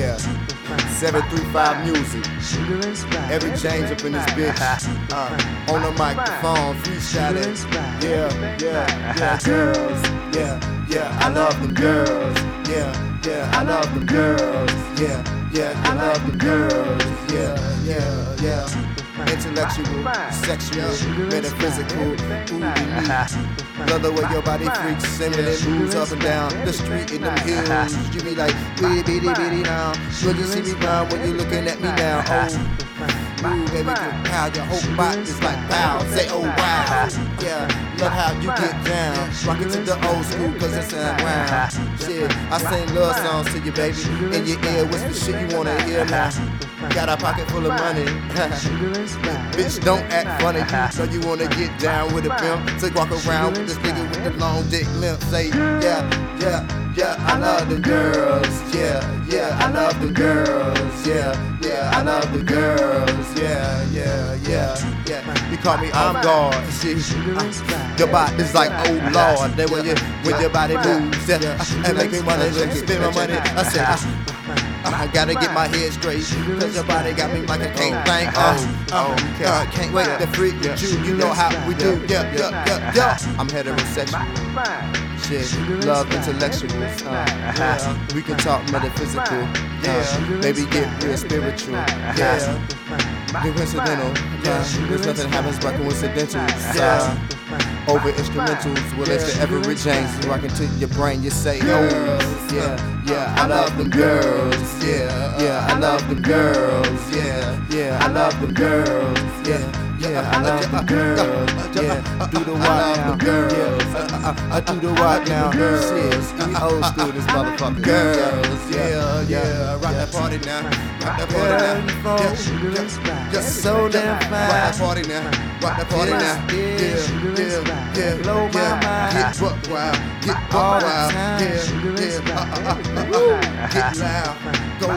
Yeah. 735 music. Everett James up in this bitch. Uh, on the microphone, freestyling. Yeah, yeah, yeah. Girls. Yeah, yeah. I love them girls. Yeah, yeah. I love them girls. Yeah, yeah. I love them girls. Intellectual, sexual, metaphysical. Love the way your body freaks, similar moves up and down the street in the hills. You be like, bitty bitty bitty now. Will you see me round when you looking at me now? Oh, move baby, get pow. Your whole body is like pow. Say, oh wow, yeah. Love how you get down. Rock it to the old school, cause it sound wow. Shit, I sing love songs to you, baby. In your ear, what's the shit you wanna hear now? Got a pocket full of money. Bitch, don't act funny. So you wanna get down with a pimp. So walk around with this nigga with the long dick limp. Say, yeah, yeah, yeah, I love the girls. Yeah, yeah, I love the girls. Yeah, yeah, I love the girls. Yeah, yeah, yeah, yeah. You call me I'm God. See, your body's like, oh Lord. Then when you when your body moves, yeah, and make me wanna spend my money. I said. I gotta get my head straight, cause your body got me like I can't think. Uh, uh, uh, can't wait to freak with you, you know how we do. Yeah, yeah, yeah, yeah. I'm heterosexual. Shit, love intellectuals. Uh, yeah, we can talk metaphysical. Yeah, maybe get real spiritual. Yeah, coincidental. Yeah, there's nothing happens by coincidentals. Yeah. Over instrumentals, well, it's the Everett James rocking to your brain. You say, oh, yeah, yeah, I love them girls. Yeah, yeah, I love them girls. Yeah, yeah, I love them girls. Yeah. Yeah, I love the girls. Yeah, do the walk now. Yeah, I, do the walk now. Shit, old school this motherfucker. Girls, yeah, yeah, rock that party now. Rock that party now. Yeah, just so damn fine. Rock that party now. Rock that party now. Yeah, yeah, yeah, blow my mind. Get buck wild, get wild. Yeah, yeah, uh, uh, uh, get loud, go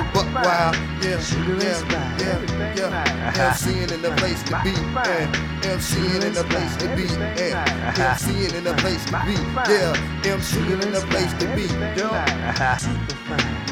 wild. Yeah, yeah, yeah, yeah. MCing in the place to be. MCing in the place to be. MCing in the place to be. Yeah, MCing in the place to be. Yeah.